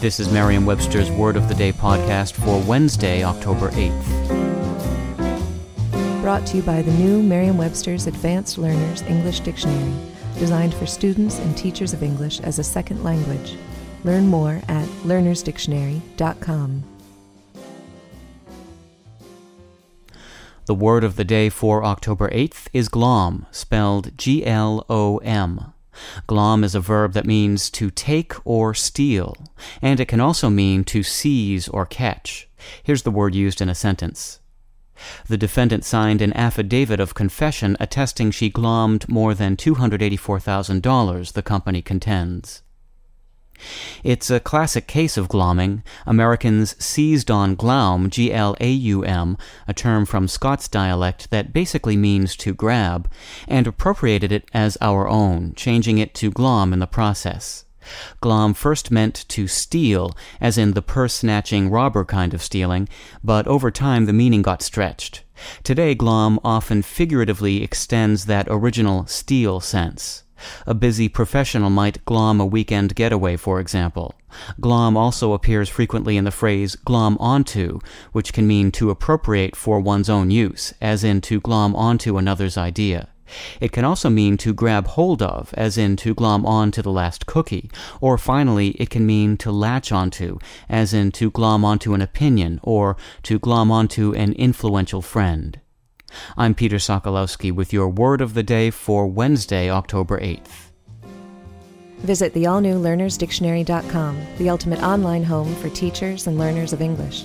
This is Merriam Webster's Word of the Day podcast for Wednesday, October 8th. Brought to you by the new Merriam Webster's Advanced Learners English Dictionary, designed for students and teachers of English as a second language. Learn more at learnersdictionary.com. The word of the day for October 8th is glom, spelled G L O M. Glom is a verb that means to take or steal, and it can also mean to seize or catch. Here's the word used in a sentence. The defendant signed an affidavit of confession attesting she glommed more than $284,000, the company contends. It's a classic case of glomming. Americans seized on glaum, G L A U M, a term from Scots dialect that basically means to grab, and appropriated it as our own, changing it to glom in the process. Glom first meant to steal, as in the purse snatching robber kind of stealing, but over time the meaning got stretched. Today, glom often figuratively extends that original steal sense. A busy professional might glom a weekend getaway, for example. Glom also appears frequently in the phrase glom onto, which can mean to appropriate for one's own use, as in to glom onto another's idea. It can also mean to grab hold of, as in to glom on to the last cookie, or finally, it can mean to latch onto, as in to glom onto an opinion, or to glom onto an influential friend. I'm Peter Sokolowski with your word of the day for Wednesday, October 8th. Visit the all new learnersdictionary.com, the ultimate online home for teachers and learners of English.